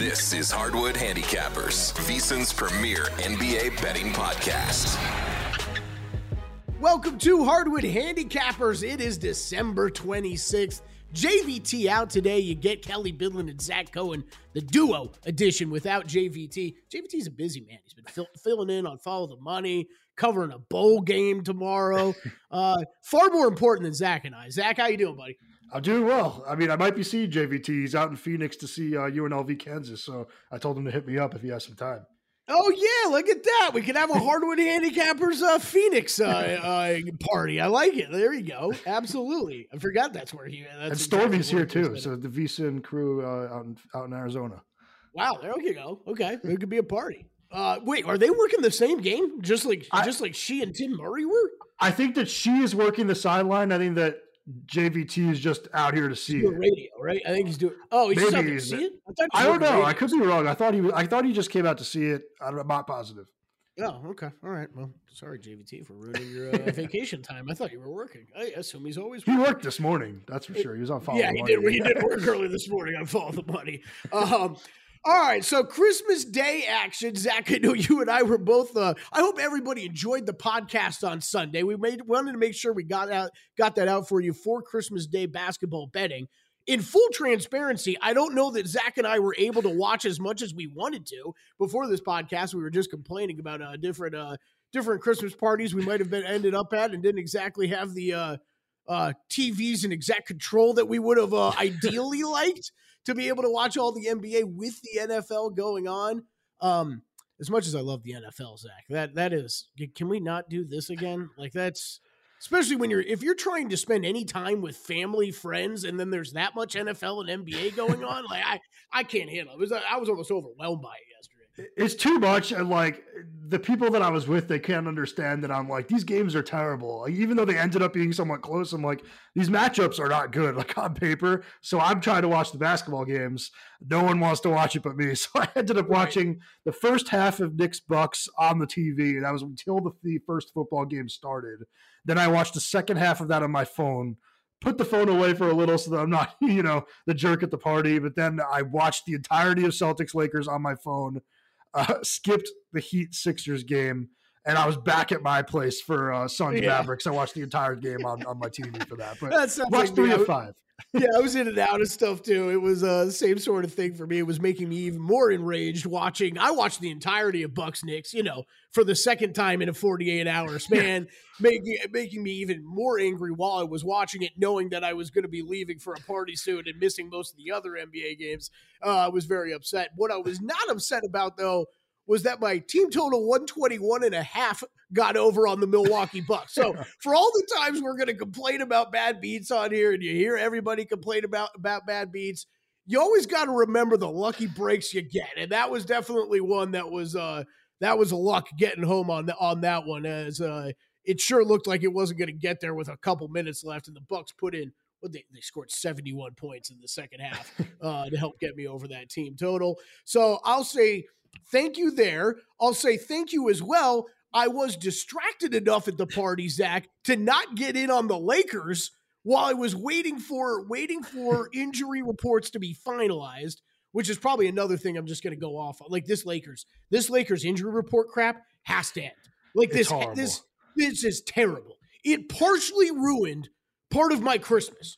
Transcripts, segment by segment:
This is Hardwood Handicappers, VSIN's premier NBA betting podcast. Welcome to Hardwood Handicappers. It is December 26th. JVT out today. You get Kelley Bydlon and Zach Cohen, the duo edition without JVT. JVT's a busy man. He's been fill, filling in on Follow the Money, covering a bowl game tomorrow. Uh, far more important than Zach and I. Zach, how you doing, buddy? I'm doing well. I mean, I might be seeing JVT. He's out in Phoenix to see uh, UNLV Kansas, so I told him to hit me up if he has some time. Oh yeah, look at that. We could have a hardwood handicappers uh, Phoenix uh, uh, party. I like it. There you go. Absolutely. I forgot that's where he. That's and Stormy's here too. So the VSIN crew uh, out in out in Arizona. Wow, there you go. Okay, it could be a party. Uh, wait, are they working the same game? Just like I, just like she and Tim Murray were? I think that she is working the sideline. I think that JVT is just out here to see it. Radio, right? I think he's doing. Oh, he's Maybe just out to see it. I, I don't know. Radio. I could be wrong. I thought he was. I thought he just came out to see it. I'm not positive. Oh, okay. All right. Well, sorry, JVT, for ruining your uh, vacation time. I thought you were working. I assume he's always working. He worked this morning. That's for sure. He was on follow. Yeah, he did. He did work early this morning on follow the money. Um, all right, so Christmas Day action, Zach. I know you and I were both. Uh, I hope everybody enjoyed the podcast on Sunday. We made wanted to make sure we got out got that out for you for Christmas Day basketball betting. In full transparency, I don't know that Zach and I were able to watch as much as we wanted to before this podcast. We were just complaining about uh, different uh, different Christmas parties we might have been ended up at, and didn't exactly have the uh, uh, TVs and exact control that we would have uh, ideally liked to be able to watch all the NBA with the NFL going on. Um, as much as I love the NFL, Zach, that that is, can we not do this again? Like that's especially when you're if you're trying to spend any time with family, friends, and then there's that much NFL and NBA going on. Like I, I can't handle it. it was, I was almost overwhelmed by it yesterday it's too much and like the people that i was with they can't understand that i'm like these games are terrible. Like, even though they ended up being somewhat close i'm like these matchups are not good like on paper. So i'm trying to watch the basketball games. No one wants to watch it but me. So i ended up watching the first half of Knicks Bucks on the tv and that was until the, the first football game started. Then i watched the second half of that on my phone. Put the phone away for a little so that I'm not, you know, the jerk at the party. But then I watched the entirety of Celtics Lakers on my phone uh, skipped the Heat Sixers game, and I was back at my place for uh, Suns yeah. Mavericks. I watched the entire game on, on my TV for that. But that's watched like three of five yeah, I was in and out of stuff too. It was uh, the same sort of thing for me. It was making me even more enraged watching. I watched the entirety of Bucks Knicks, you know, for the second time in a 48 hour span, making making me even more angry while I was watching it, knowing that I was going to be leaving for a party soon and missing most of the other NBA games. Uh, I was very upset. What I was not upset about though was that my team total 121 and a half got over on the Milwaukee Bucks. So for all the times we're going to complain about bad beats on here and you hear everybody complain about about bad beats, you always got to remember the lucky breaks you get. And that was definitely one that was uh that was a luck getting home on the, on that one as uh it sure looked like it wasn't going to get there with a couple minutes left and the Bucks put in well, they, they scored 71 points in the second half uh, to help get me over that team total. So I'll say Thank you there. I'll say thank you as well. I was distracted enough at the party, Zach, to not get in on the Lakers while I was waiting for waiting for injury reports to be finalized. which is probably another thing I'm just going to go off on. Like this Lakers, this Lakers injury report crap has to end. Like It's this, horrible. this, this is terrible. It partially ruined part of my Christmas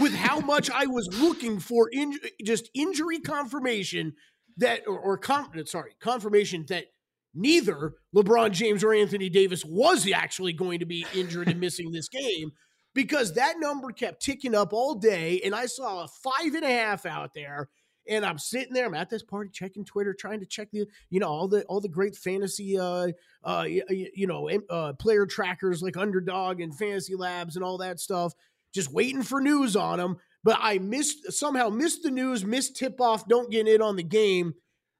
with how much I was looking for in, just injury confirmation that, or, or con, sorry, confirmation that neither LeBron James or Anthony Davis was actually going to be injured and missing this game because that number kept ticking up all day. And I saw a five and a half out there. And I'm sitting there, I'm at this party checking Twitter, trying to check the, you know, all the all the great fantasy uh uh you know, uh player trackers like underdog and fantasy labs and all that stuff, just waiting for news on them. But I missed somehow missed the news, missed tip off, don't get in on the game.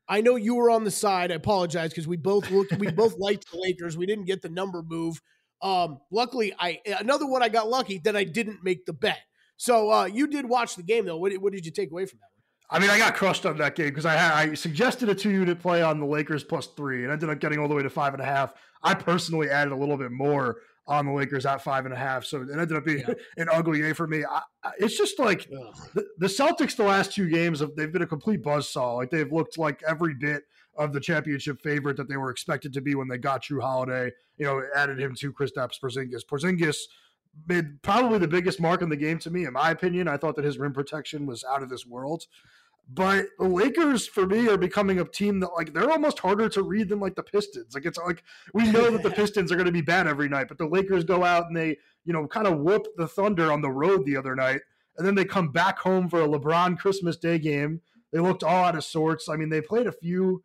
I know you were on the side. I apologize because we both looked, we both liked the Lakers. We didn't get the number move. Um, luckily, I another one I got lucky that I didn't make the bet. So uh, you did watch the game though. What what did you take away from that? I mean, I got crushed on that game because I had I suggested a two unit play on the Lakers plus three and ended up getting all the way to five and a half. I personally added a little bit more on the Lakers at five and a half, so it ended up being Yeah. an ugly A for me. I, it's just like the, the Celtics. The last two games, have, they've been a complete buzzsaw. Like they've looked like every bit of the championship favorite that they were expected to be when they got Jrue Holiday. You know, added him to Kristaps Porzingis. Porzingis made probably the biggest mark in the game to me, in my opinion. I thought that his rim protection was out of this world. But the Lakers, for me, are becoming a team that like they're almost harder to read than like the Pistons. Like it's like we know that the Pistons are going to be bad every night, but the Lakers go out and they you know kind of whoop the Thunder on the road the other night, and then they come back home for a LeBron Christmas Day game. They looked all out of sorts. I mean, they played a few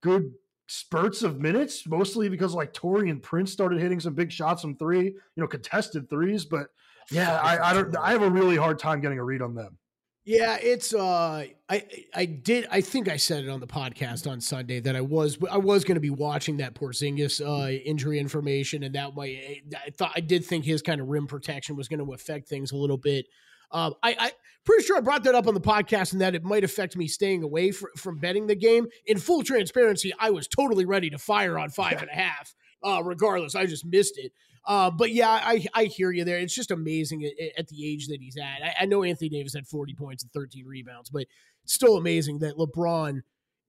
good spurts of minutes, mostly because like Taurean Prince started hitting some big shots from three, you know, contested threes. But yeah, I, I don't. I have a really hard time getting a read on them. Yeah, it's uh I I did I think I said it on the podcast on Sunday that I was I was going to be watching that Porzingis uh injury information and that might I thought I did think his kind of rim protection was going to affect things a little bit. Um I I pretty sure I brought that up on the podcast and that it might affect me staying away fr- from betting the game. In full transparency, I was totally ready to fire on five and a half. Uh regardless, I just missed it. Uh, but yeah, I I hear you there. It's just amazing at, at the age that he's at. I, I know Anthony Davis had 40 points and 13 rebounds, but it's still amazing that LeBron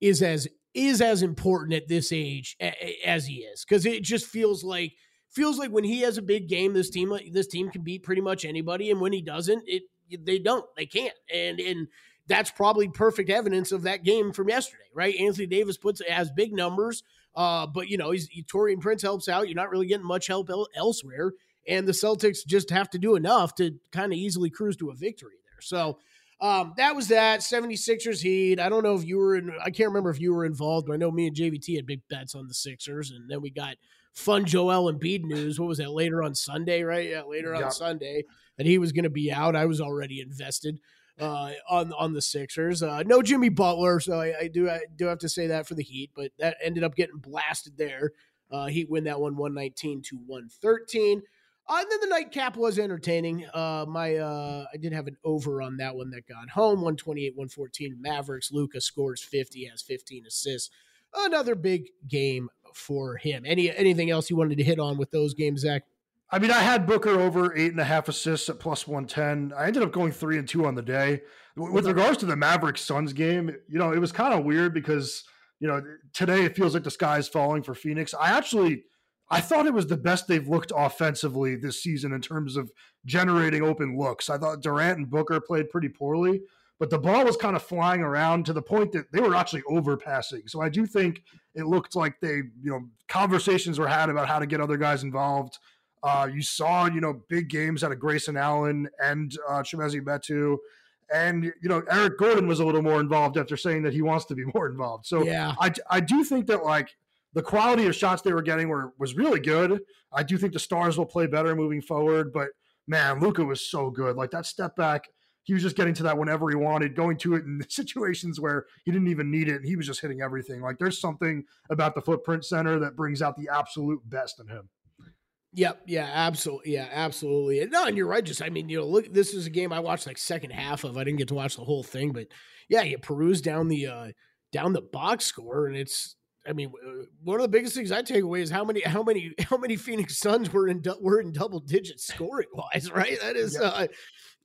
is as is as important at this age as he is because it just feels like feels like when he has a big game, this team this team can beat pretty much anybody, and when he doesn't, it they don't, they can't, and and that's probably perfect evidence of that game from yesterday, right? Anthony Davis puts has big numbers. Uh, but you know, he's he, Taurean Prince helps out. You're not really getting much help el- elsewhere, and the Celtics just have to do enough to kind of easily cruise to a victory there. So um, that was that 76ers Heat. I don't know if you were in. I can't remember if you were involved, but I know me and JVT had big bets on the Sixers, and then we got fun Joel Embiid news. What was that later on Sunday? Right? Yeah, later on Sunday that he was going to be out. I was already invested uh, on on the Sixers. Uh, no Jimmy Butler, so I, I do I do have to say that for the Heat, but that ended up getting blasted there. Uh, Heat win that one 119 to 113. Uh, and then the nightcap was entertaining. Uh, my uh, I did have an over on that one that got home 128 114. Mavericks. Luka scores 50, has 15 assists. Another big game for him. Any anything else you wanted to hit on with those games, Zach? I mean, I had Booker over eight and a half assists at plus 110. I ended up going three and two on the day. With regards to the Mavericks Suns game, you know, it was kind of weird because, you know, today it feels like the sky is falling for Phoenix. I actually, I thought it was the best they've looked offensively this season in terms of generating open looks. I thought Durant and Booker played pretty poorly, but the ball was kind of flying around to the point that they were actually overpassing. So I do think it looked like they, you know, conversations were had about how to get other guys involved. Uh, you saw, you know, big games out of Grayson Allen and uh, Chimezie Metu. And, you know, Eric Gordon was a little more involved after saying that he wants to be more involved. So yeah, I, I do think that, like, the quality of shots they were getting were was really good. I do think the Stars will play better moving forward. But, man, Luka was so good. Like, that step back, he was just getting to that whenever he wanted, going to it in situations where he didn't even need it. And he was just hitting everything. Like, there's something about the footprint center that brings out the absolute best in him. Yep. Yeah. Absolutely. Yeah. Absolutely. No, and you're right. Just, I mean, you know, look, this is a game I watched like second half of. I didn't get to watch the whole thing, but yeah, you peruse down the uh down the box score, and it's. I mean, one of the biggest things I take away is how many, how many, how many Phoenix Suns were in were in double digits scoring wise, right? That is, Yeah. uh,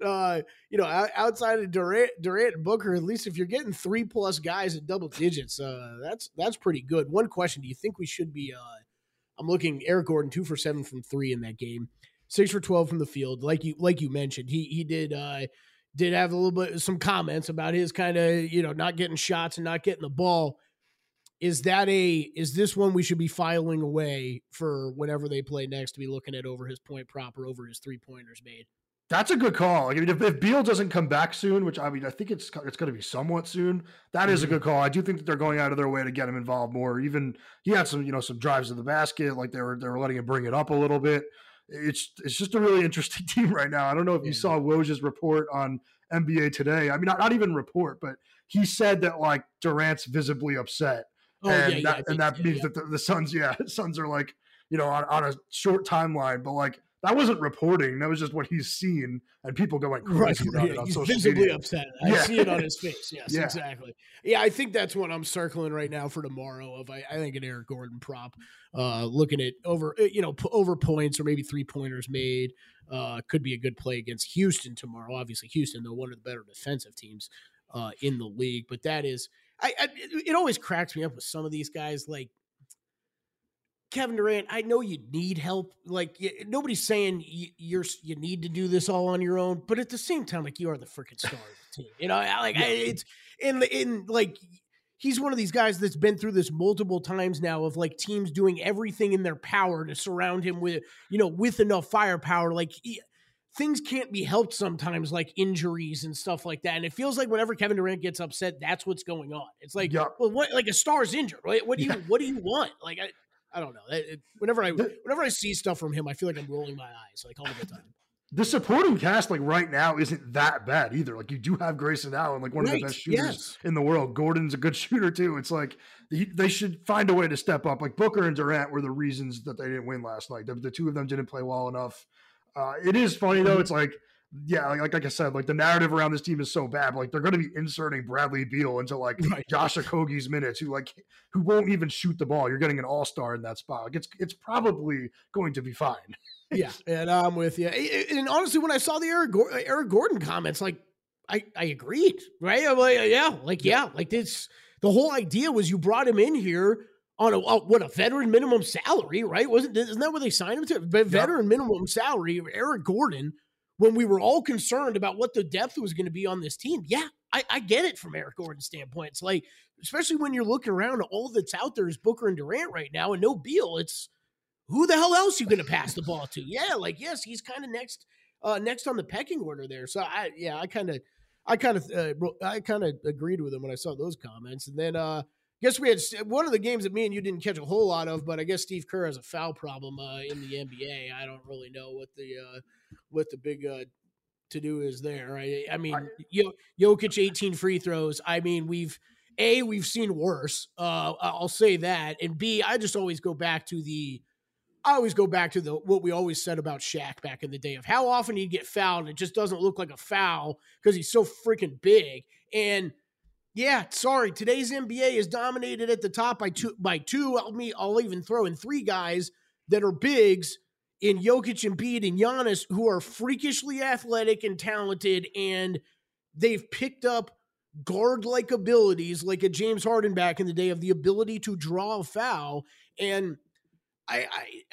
uh, you know, outside of Durant, Durant and Booker, at least if you're getting three plus guys at double digits, uh, that's that's pretty good. One question: Do you think we should be? Uh, I'm looking Eric Gordon two for seven from three in that game, six for twelve from the field. Like you like you mentioned, he he did uh, did have a little bit some comments about his kind of you know not getting shots and not getting the ball. Is that a is this one we should be filing away for whenever they play next to be looking at over his point proper over his three pointers made? That's a good call. Like, I mean, if, if Beal doesn't come back soon, which I mean, I think it's it's going to be somewhat soon. That mm-hmm. is a mm-hmm. good call. I do think that they're going out of their way to get him involved more. Even he had some, you know, some drives to the basket, like they were they were letting him bring it up a little bit. It's it's just a really interesting team right now. I don't know if you saw Woj's report on NBA Today. I mean, not, not even report, but he said that like Durant's visibly upset, oh, and yeah, that, yeah, and that yeah, means that the, the Suns, yeah, Suns are like you know on, on a short timeline, but like that wasn't reporting. That was just what he's seen, and people going crazy right, about yeah, it on he's social visibly media. upset. I yeah. see it on his face. Yes, yeah. exactly. Yeah, I think that's what I'm circling right now for tomorrow. Of I, I think an Eric Gordon prop, uh, looking at over uh, you know over points or maybe three pointers made, uh, could be a good play against Houston tomorrow. Obviously, Houston, though, one of the better defensive teams uh, in the league. But that is, I, I it always cracks me up with some of these guys like Kevin Durant, I know you need help. Like nobody's saying you, you're you need to do this all on your own, but at the same time, like you are the freaking star of the team. You know, like I, it's in in like he's one of these guys that's been through this multiple times now of like teams doing everything in their power to surround him with you know with enough firepower. Like he, things can't be helped sometimes, like injuries and stuff like that. And it feels like whenever Kevin Durant gets upset, that's what's going on. It's like, yeah. well, what like a star's injured, right? What do you yeah. what do you want? Like I I don't know. It, it, whenever I whenever I see stuff from him, I feel like I'm rolling my eyes like all the time. The supporting cast, like right now, isn't that bad either. Like you do have Grayson Allen, like one right. of the best shooters yes. in the world. Gordon's a good shooter too. It's like they should find a way to step up. Like Booker and Durant were the reasons that they didn't win last night. The, the two of them didn't play well enough. Uh, it is funny though. Mm-hmm. It's like yeah, like, like I said, like the narrative around this team is so bad. Like they're going to be inserting Bradley Beal into like right. Josh Okogie's minutes, who like who won't even shoot the ball. You're getting an all star in that spot. Like it's it's probably going to be fine. yeah, and I'm with you. And honestly, when I saw the Eric, Eric Gordon comments, like I I agreed, right? I'm like, yeah, like yeah, like this. The whole idea was you brought him in here on a, what a veteran minimum salary, right? Wasn't isn't that what they signed him to? But veteran yeah. minimum salary, Eric Gordon when we were all concerned about what the depth was going to be on this team. Yeah, I, I, get it from Eric Gordon's standpoint. It's like, especially when you're looking around, all that's out there is Booker and Durant right now, and no Beal. It's who the hell else you going to pass the ball to? Yeah, like yes, he's kind of next, uh, next on the pecking order there. So I, yeah, I kind of, I kind of, uh, I kind of agreed with him when I saw those comments, and then. uh guess we had one of the games that me and you didn't catch a whole lot of, but I guess Steve Kerr has a foul problem uh, in the NBA. I don't really know what the uh, what the big uh, to do is there. I, I mean, Yo, Jokic 18 free throws. I mean, we've a we've seen worse. Uh, I'll say that, and b I just always go back to the. I always go back to the what we always said about Shaq back in the day of how often he'd get fouled. It just doesn't look like a foul because he's so freaking big. And yeah, sorry. Today's NBA is dominated at the top by two. By two, I'll me. I'll even throw in three guys that are bigs in Jokic and Embiid and Giannis, who are freakishly athletic and talented, and they've picked up guard-like abilities, like a James Harden back in the day, of the ability to draw a foul. And I,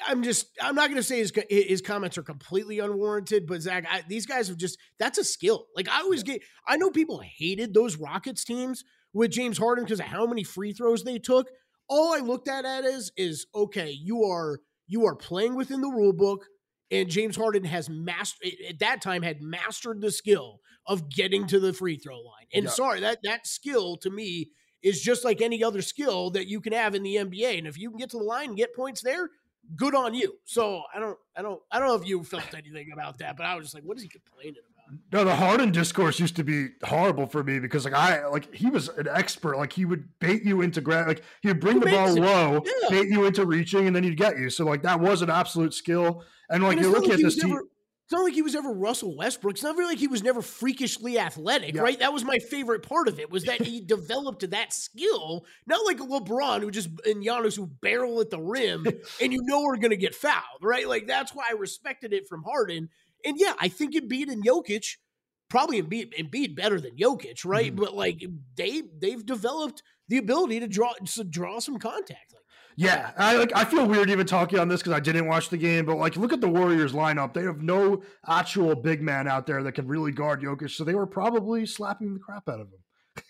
I am just I'm not going to say his his comments are completely unwarranted, but Zach, I, these guys have just that's a skill. Like I always get, I know people hated those Rockets teams with James Harden because of how many free throws they took. All I looked at it as is okay, you are you are playing within the rule book, and James Harden has mastered at that time had mastered the skill of getting to the free throw line. And yeah. sorry, that that skill to me is just like any other skill that you can have in the NBA. And if you can get to the line and get points there, good on you. So I don't, I don't, I don't know if you felt anything about that, but I was just like, what is he complaining about? No, the Harden discourse used to be horrible for me because like I like he was an expert. Like he would bait you into grab, like he would bring he the ball it. low, yeah. bait you into reaching, and then he'd get you. So like that was an absolute skill. And like and you're looking like at this team. Never- it's not like he was ever Russell Westbrook. It's not really like he was never freakishly athletic, yeah. right? That was my favorite part of it was that he developed that skill. Not like LeBron who just and Giannis who barrel at the rim and you know we're going to get fouled, right? Like that's why I respected it from Harden. And yeah, I think Embiid and Jokic probably Embiid, Embiid better than Jokic, right? Mhm. But like they they've developed the ability to draw to draw some contact. Like Yeah, I like. I feel weird even talking on this because I didn't watch the game. But like, look at the Warriors lineup; they have no actual big man out there that can really guard Jokic. So they were probably slapping the crap out of him.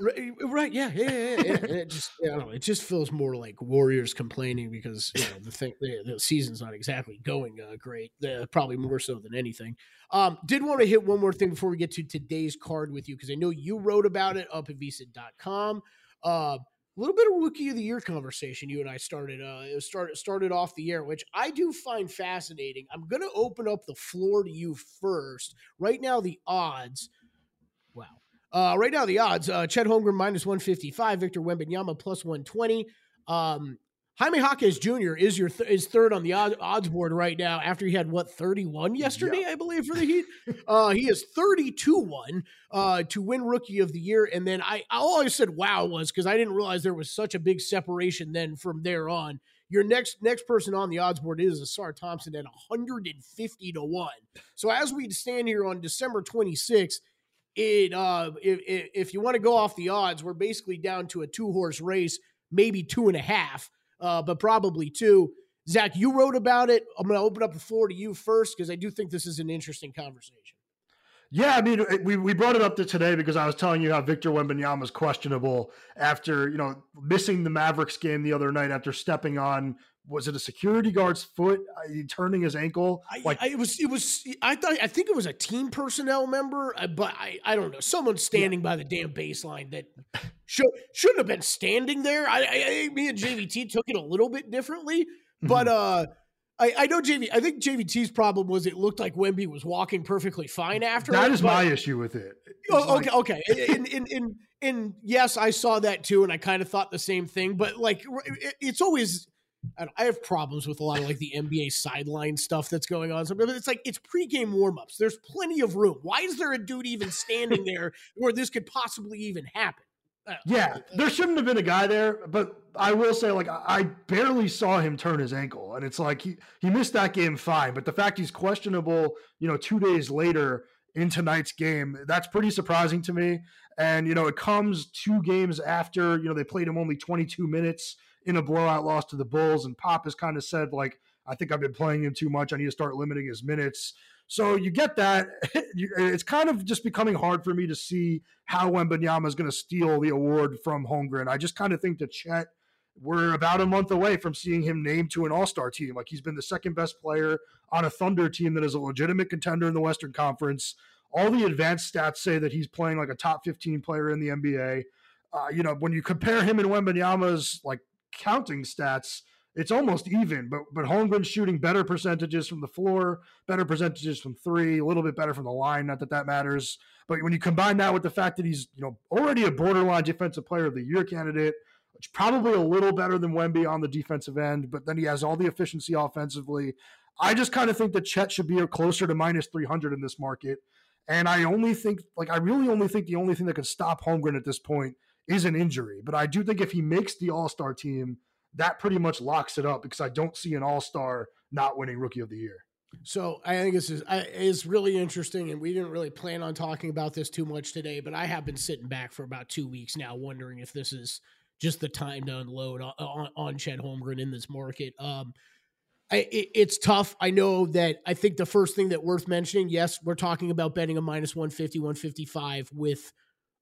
Right, right, yeah, yeah, yeah, yeah. It just, I don't know, it just feels more like Warriors complaining because you know the thing, the, the season's not exactly going uh, great. Uh, probably more so than anything. Um, did want to hit one more thing before we get to today's card with you because I know you wrote about it up at vsin.com. Uh, a little bit of rookie of the year conversation you and I started uh it started started off the air, which I do find fascinating. I'm gonna open up the floor to you first. Right now, the odds. Uh, right now, the odds: uh, Chet Holmgren minus one fifty five, Victor Wembanyama plus one twenty. Um, Jaime Jaquez Jr. is your th- is third on the odd- odds board right now after he had what thirty one yesterday, I believe, for the Heat. Uh, he is thirty two one uh, to win Rookie of the Year, and then I, I all I said wow was because I didn't realize there was such a big separation then from there on. Your next next person on the odds board is Ausar Thompson at 150 to 1. So as we stand here on December 26th, it uh if, if if you want to go off the odds, we're basically down to a two horse race, maybe two and a half, uh, but probably two. Zach, you wrote about it. I'm going to open up the floor to you first because I do think this is an interesting conversation. Yeah, I mean, we, we brought it up to today because I was telling you how Victor Wembanyama is questionable after you know missing the Mavericks game the other night after stepping on was it a security guard's foot, turning his ankle? I, Like, I, it was it was I thought I think it was a team personnel member, uh, but I I don't know someone standing by the damn baseline that should shouldn't have been standing there. I, I, I me and JVT took it a little bit differently, but Mm-hmm. uh. I, I know JV. I think JVT's problem was it looked like Wemby was walking perfectly fine after. that it, is my issue with it. Oh, like- okay, okay. And, and, and, and yes, I saw that too, and I kind of thought the same thing. But like, it- it's always. I I have problems with a lot of like the NBA sideline stuff that's going on. So but it's like it's pregame warmups. There's plenty of room. Why is there a dude even standing there where this could possibly even happen? Uh, Yeah, there shouldn't have been a guy there, but I will say, like, I I barely saw him turn his ankle, and it's like he he missed that game fine, but the fact he's questionable, you know, two days later in tonight's game, that's pretty surprising to me. And you know, it comes two games after you know they played him only 22 minutes in a blowout loss to the Bulls, and Pop has kind of said like, I think I've been playing him too much. I need to start limiting his minutes. So you get that. It's kind of just becoming hard for me to see how Wembanyama is going to steal the award from Holmgren. I just kind of think that Chet, we're about a month away from seeing him named to an All Star team. Like he's been the second best player on a Thunder team that is a legitimate contender in the Western Conference. All the advanced stats say that he's playing like a top 15 player in the NBA. Uh, you know, when you compare him and Wembanyama's like counting stats, it's almost even. But but Holmgren's shooting better percentages from the floor, better percentages from three, a little bit better from the line. Not that that matters. But when you combine that with the fact that he's you know already a borderline defensive player of the year candidate, which probably a little better than Wemby on the defensive end, but then he has all the efficiency offensively. I just kind of think that Chet should be closer to minus 300 in this market. And I only think, like, I really only think the only thing that could stop Holmgren at this point is an injury. But I do think if he makes the All Star team, that pretty much locks it up because I don't see an All Star not winning Rookie of the Year. So I think this is is really interesting, and we didn't really plan on talking about this too much today, but I have been sitting back for about two weeks now, wondering if this is just the time to unload on, on, on Holmgren in this market. Um, I, it, it's tough. I know that. I think the first thing that worth mentioning, yes, we're talking about betting a minus 150, 155 with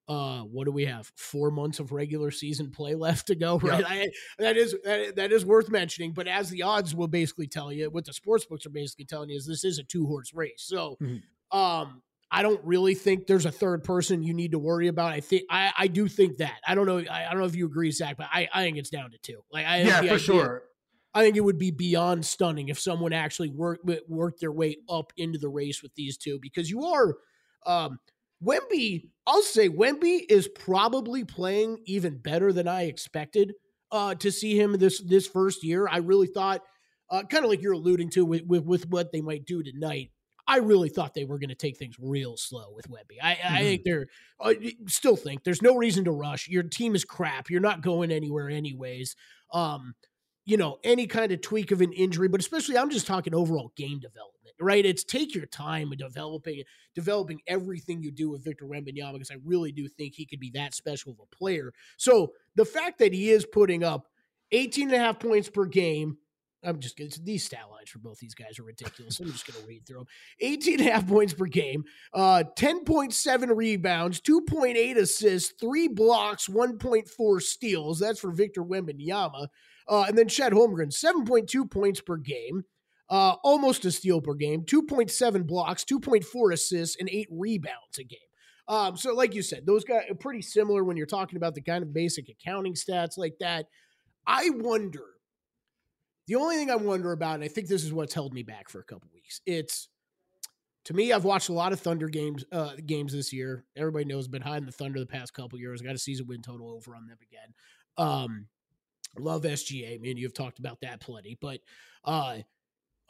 uh what do we have four months of regular season play left to go right? I, that is that, that is worth mentioning but as the odds will basically tell you what the sports books are basically telling you is this is a two horse race. So Mhm. um i don't really think there's a third person you need to worry about. I think i i do think that. I don't know i, I don't know if you agree zach but i i think it's down to two. Like i yeah, for idea- sure. I think it would be beyond stunning if someone actually worked worked their way up into the race with these two because you are um Wemby, I'll say Wemby is probably playing even better than I expected uh to see him this this first year. I really thought uh kind of like you're alluding to with, with with what they might do tonight. I really thought they were going to take things real slow with Wemby. I, I think they're uh, still think there's no reason to rush. Your team is crap. You're not going anywhere anyways. Um, you know, any kind of tweak of an injury, but especially I'm just talking overall game development, right? It's take your time with developing developing everything you do with Victor Wembanyama because I really do think he could be that special of a player. So the fact that he is putting up 18 and a half points per game, I'm just going to, these stat lines for both these guys are ridiculous. I'm just going to read through them. 18 and a half points per game, uh, 10.7 rebounds, 2.8 assists, three blocks, 1.4 steals. That's for Victor Wembanyama. Uh, and then Chet Holmgren, 7.2 points per game, uh, almost a steal per game, 2.7 blocks, 2.4 assists, and eight rebounds a game. Um, so, like you said, those guys are pretty similar when you're talking about the kind of basic accounting stats like that. I wonder. The only thing I wonder about, and I think this is what's held me back for a couple weeks, it's to me, I've watched a lot of Thunder games uh, games this year. Everybody knows I've been high in the Thunder the past couple years. I got a season win total over on them again. Um, love SGA. I mean, you've talked about that plenty, but uh,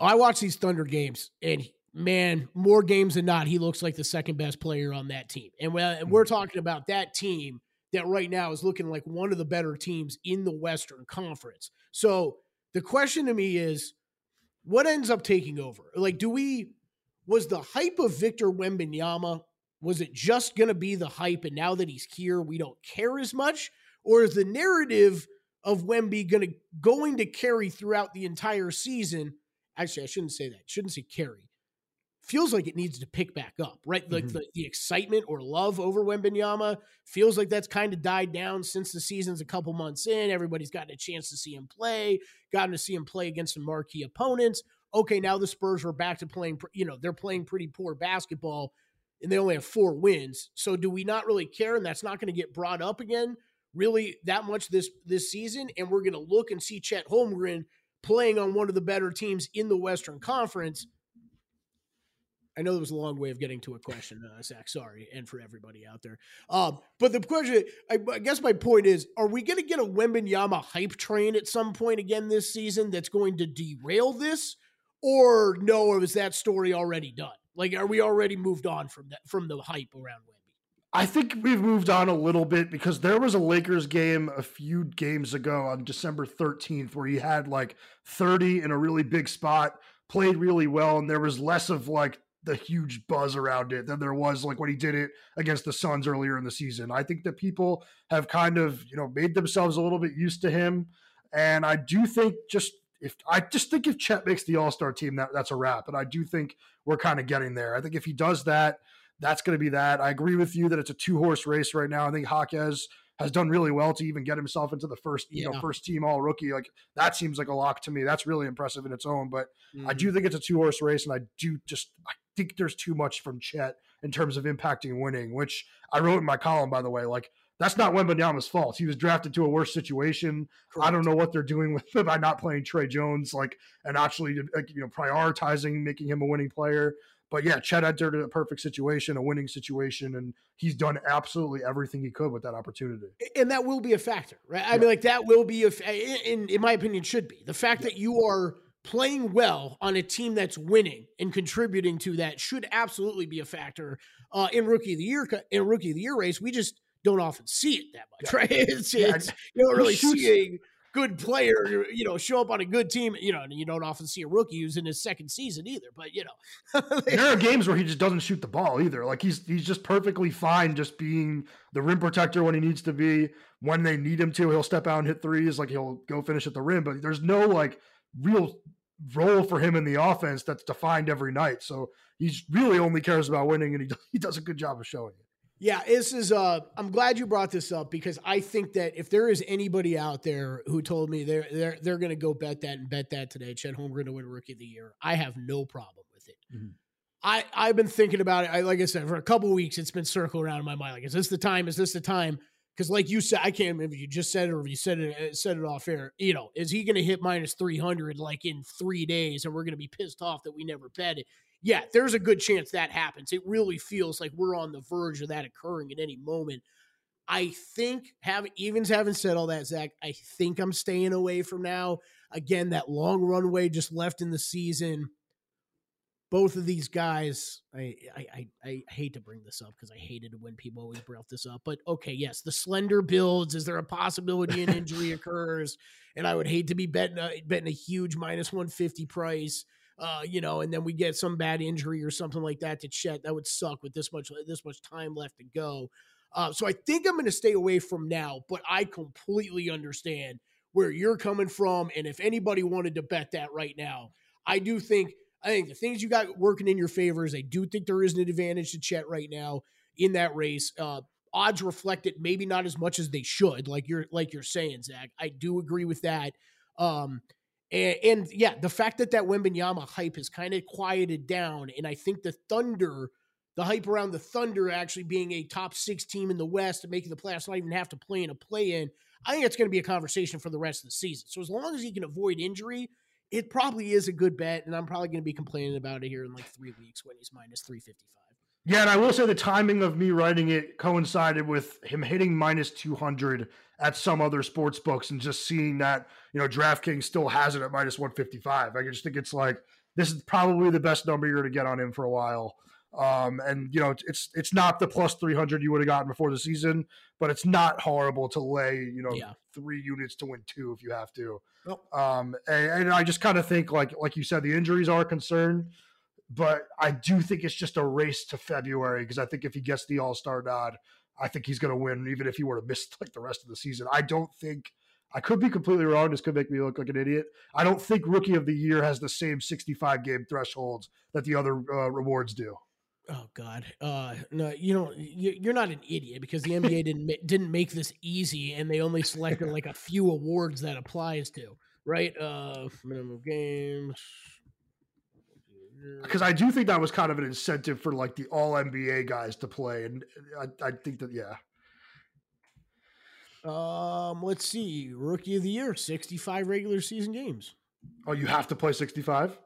I watch these Thunder games, and man, more games than not, he looks like the second best player on that team. And we're mm. talking about that team that right now is looking like one of the better teams in the Western Conference. So the question to me is, what ends up taking over? Like, do we was the hype of Victor Wembanyama? Was it just going to be the hype, and now that he's here, we don't care as much, or is the narrative of Wemby going to going to carry throughout the entire season? Actually, I shouldn't say that. Shouldn't say carry feels like it needs to pick back up, right? Like mm-hmm. the, the excitement or love over Wembanyama feels like that's kind of died down since the season's a couple months in. Everybody's gotten a chance to see him play, gotten to see him play against some marquee opponents. Okay, now the Spurs are back to playing, you know, they're playing pretty poor basketball and they only have four wins. So do we not really care? And that's not going to get brought up again really that much this this season. And we're going to look and see Chet Holmgren playing on one of the better teams in the Western Conference I know there was a long way of getting to a question, uh, Zach. Sorry, and for everybody out there. Um, but the question, I, I, guess, my point is: Are we going to get a Wembanyama hype train at some point again this season that's going to derail this, or no? Or is that story already done? Like, are we already moved on from that from the hype around Wemby? I think we've moved on a little bit because there was a Lakers game a few games ago on December 13th where he had like 30 in a really big spot, played really well, and there was less of like the huge buzz around it than there was like when he did it against the Suns earlier in the season. I think that people have kind of, you know, made themselves a little bit used to him. And I do think just if I just think if Chet makes the All Star team, that that's a wrap. And I do think we're kind of getting there. I think if he does that, that's going to be that. I agree with you that it's a two horse race right now. I think Jaquez has done really well to even get himself into the first, you yeah. know, first team all rookie. Like that seems like a lock to me. That's really impressive in its own. But mm-hmm. I do think it's a two horse race, and I do just I think there's too much from Chet in terms of impacting winning, which I wrote in my column, by the way. Like, that's not Wembanyama's fault. He was drafted to a worse situation. Correct. I don't know what they're doing with him by not playing Tre Jones, like, and actually, you know, prioritizing making him a winning player. But yeah, Chet entered a perfect situation, a winning situation, and he's done absolutely everything he could with that opportunity. And that will be a factor, right? I mean, like that will be a, in in my opinion, should be the fact yeah. that you are playing well on a team that's winning and contributing to that should absolutely be a factor uh, in rookie of the year in rookie of the year race. We just don't often see it that much, yeah. right? It's, yeah. it's you don't really see a good player, you know, show up on a good team. You know, and you don't often see a rookie who's in his second season either. But you know, there are games where he just doesn't shoot the ball either. Like he's he's just perfectly fine just being the rim protector when he needs to be. When they need him to, he'll step out and hit threes. Like he'll go finish at the rim. But there's no like real role for him in the offense that's defined every night. So he's really only cares about winning, and he does, he does a good job of showing it. Yeah, this is. Uh, I'm glad you brought this up because I think that if there is anybody out there who told me they're they're they're going to go bet that and bet that today, Chet Holmgren to win Rookie of the Year, I have no problem with it. Mm-hmm. I I've been thinking about it. I like I said for a couple weeks, it's been circling around in my mind. Like, is this the time? Is this the time? Because like you said, I can't remember if you just said it or if you said it uh, said it off air. You know, is he going to hit minus three hundred like in three days, and we're going to be pissed off that we never bet it? Yeah, there's a good chance that happens. It really feels like we're on the verge of that occurring at any moment. I think having evens having said all that, Zach, I think I'm staying away from now. Again, that long runway just left in the season. Both of these guys, I I, I, I hate to bring this up because I hated when people always brought this up. But okay, yes, the slender builds. Is there a possibility an injury occurs? And I would hate to be betting a, betting a huge minus one fifty price. Uh, you know, and then we get some bad injury or something like that to Chet. That would suck with this much this much time left to go. Uh, so I think I'm going to stay away from now, but I completely understand where you're coming from. And if anybody wanted to bet that right now, I do think I think the things you got working in your favor is I do think there is an advantage to Chet right now in that race. Uh, odds reflect it, maybe not as much as they should, like you're like you're saying, Zach. I do agree with that. Um, and, and yeah, the fact that that Wembanyama hype has kind of quieted down, and I think the Thunder, the hype around the Thunder actually being a top six team in the West and making the playoffs, not even have to play in a play in. I think it's going to be a conversation for the rest of the season. So as long as he can avoid injury, it probably is a good bet, and I'm probably going to be complaining about it here in like three weeks when he's minus 355. Yeah, and I will say the timing of me writing it coincided with him hitting minus 200 at some other sports books and just seeing that, you know, DraftKings still has it at minus 155. I just think it's like this is probably the best number you're going to get on him for a while. Um, and you know, it's it's not the plus 300 you would have gotten before the season, but it's not horrible to lay, you know, yeah. three units to win two if you have to. Um, and, and I just kind of think like like you said, the injuries are a concern, but I do think it's just a race to February because I think if he gets the All Star nod, I think he's going to win, even if he were to miss like the rest of the season. I don't think. I could be completely wrong. This could make me look like an idiot. I don't think Rookie of the Year has the same 65 game thresholds that the other uh, rewards do. Oh God, uh, no, you know you're not an idiot because the NBA didn't didn't make this easy, and they only selected like a few awards that applies to right. Uh, minimum games. Because I do think that was kind of an incentive for like the All NBA guys to play, and I, I think that yeah. Um, let's see, Rookie of the Year, sixty-five regular season games. Oh, you have to play sixty-five.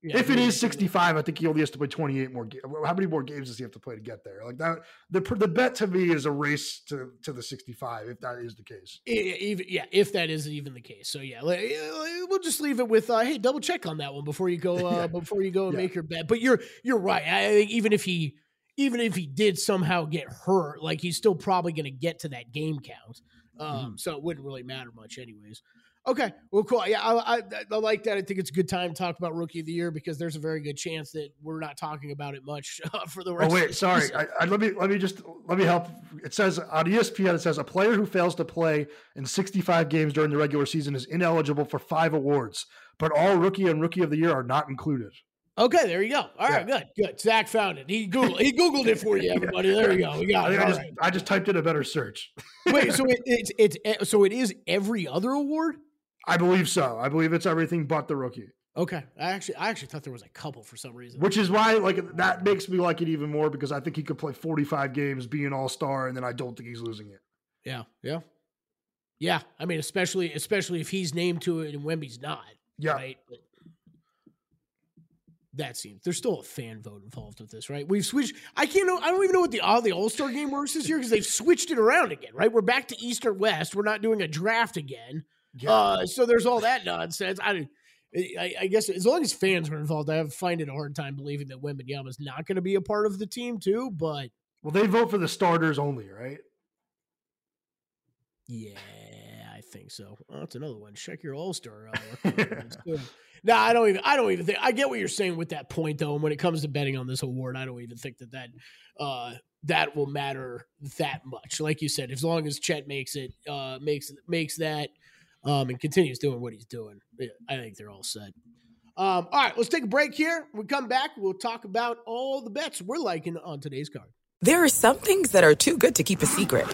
Yeah, if it is 65, I think he only has to play 28 more games. How many more games does he have to play to get there? Like that, the the bet to me is a race to to the 65 if that is the case. Even, yeah, if that is even the case. So yeah, we'll just leave it with uh, hey, double check on that one before you go uh, yeah. before you go and yeah. make your bet. But you're you're right. I think even if he even if he did somehow get hurt, like he's still probably going to get to that game count. Um, mm. So it wouldn't really matter much, anyways. Okay, well, cool. Yeah, I, I, I, like that. I think it's a good time to talk about Rookie of the Year because there's a very good chance that we're not talking about it much uh, for the rest. Of the year. Oh wait, sorry. I, I, let me let me just let me help. It says on ESPN, it says a player who fails to play in 65 games during the regular season is ineligible for five awards, but all Rookie and Rookie of the Year are not included. Okay, there you go. All right, yeah. good, good. Zach found it. He googled he googled it for you, everybody. There you go. We got it. I, just, right. I just typed in a better search. Wait, so it, it's it's eh, so it is every other award. I believe so. I believe it's everything but the rookie. Okay, I actually, I actually thought there was a couple for some reason. Which is why, like, that makes me like it even more because I think he could play forty-five games, be an all-star, and then I don't think he's losing it. Yeah, yeah, yeah. I mean, especially, especially if he's named to it and Wemby's not. Yeah. Right. But that seems there's still a fan vote involved with this, right? We've switched. I can't know. I don't even know what the all the All Star game works this year because they've switched it around again, right? We're back to East or West. We're not doing a draft again. Yeah. Uh, so there's all that nonsense. I, I, I, guess as long as fans are involved, I find it a hard time believing that Wembanyama is not going to be a part of the team too. But well, they vote for the starters only, right? Yeah, I think so. Oh, that's another one. Check your All Star. Uh, no, I don't even. I don't even think. I get what you're saying with that point, though. And when it comes to betting on this award, I don't even think that that uh, that will matter that much. Like you said, as long as Chet makes it, uh, makes makes that um, and continues doing what he's doing, I think they're all set. Um, all right, let's take a break here. When we come back, we'll talk about all the bets we're liking on today's card. There are some things that are too good to keep a secret,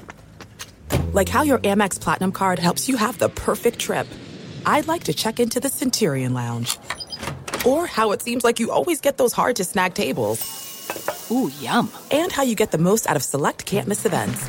like how your Amex Platinum card helps you have the perfect trip. I'd like to check into the Centurion Lounge, or how it seems like you always get those hard to snag tables. Ooh, yum! And how you get the most out of select can't miss events.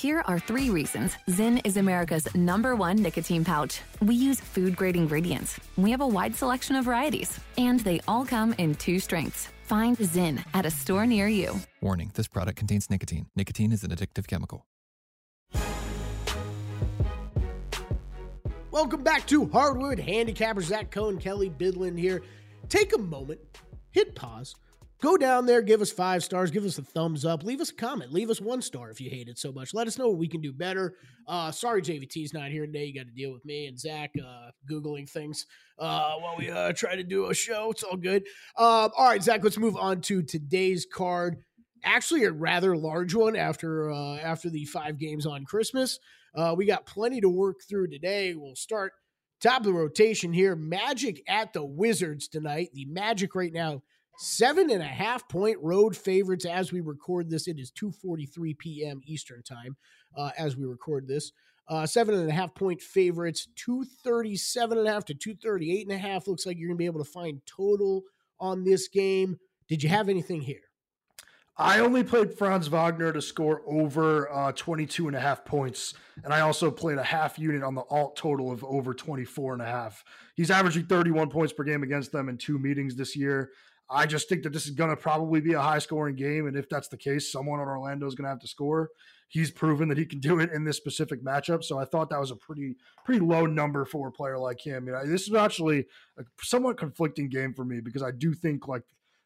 Here are three reasons Zyn is America's number one nicotine pouch. We use food grade ingredients. We have a wide selection of varieties, and they all come in two strengths. Find Zyn at a store near you. Warning this product contains nicotine. Nicotine is an addictive chemical. Welcome back to Hardwood Handicappers. Zach Cohen, Kelley Bydlon here. Take a moment, hit pause, go down there, give us five stars, give us a thumbs up, leave us a comment, leave us one star if you hate it so much. Let us know what we can do better. Uh, sorry, JVT's not here today. You got to deal with me and Zach uh, googling things uh, while we uh, try to do a show. It's all good. Um, all right, Zach, let's move on to today's card. Actually, a rather large one after uh, after the five games on Christmas. Uh, we got plenty to work through today. We'll start top of the rotation here. Magic at the Wizards tonight. The Magic right now seven and a half point road favorites as we record this. It is 2:43 p.m. Eastern time uh, as we record this. Uh, seven and a half point favorites, 237 and a half to 238 and a half. Looks like you're gonna be able to find total on this game. Did you have anything here? I only played Franz Wagner to score over uh, 22 and a half points. And I also played a half unit on the alt total of over 24 and a half. He's averaging 31 points per game against them in two meetings this year. I just think that this is going to probably be a high scoring game. And if that's the case, someone on Orlando is going to have to score. He's proven that he can do it in this specific matchup. So I thought that was a pretty, pretty low number for a player like him. You know, this is actually a somewhat conflicting game for me because I do think like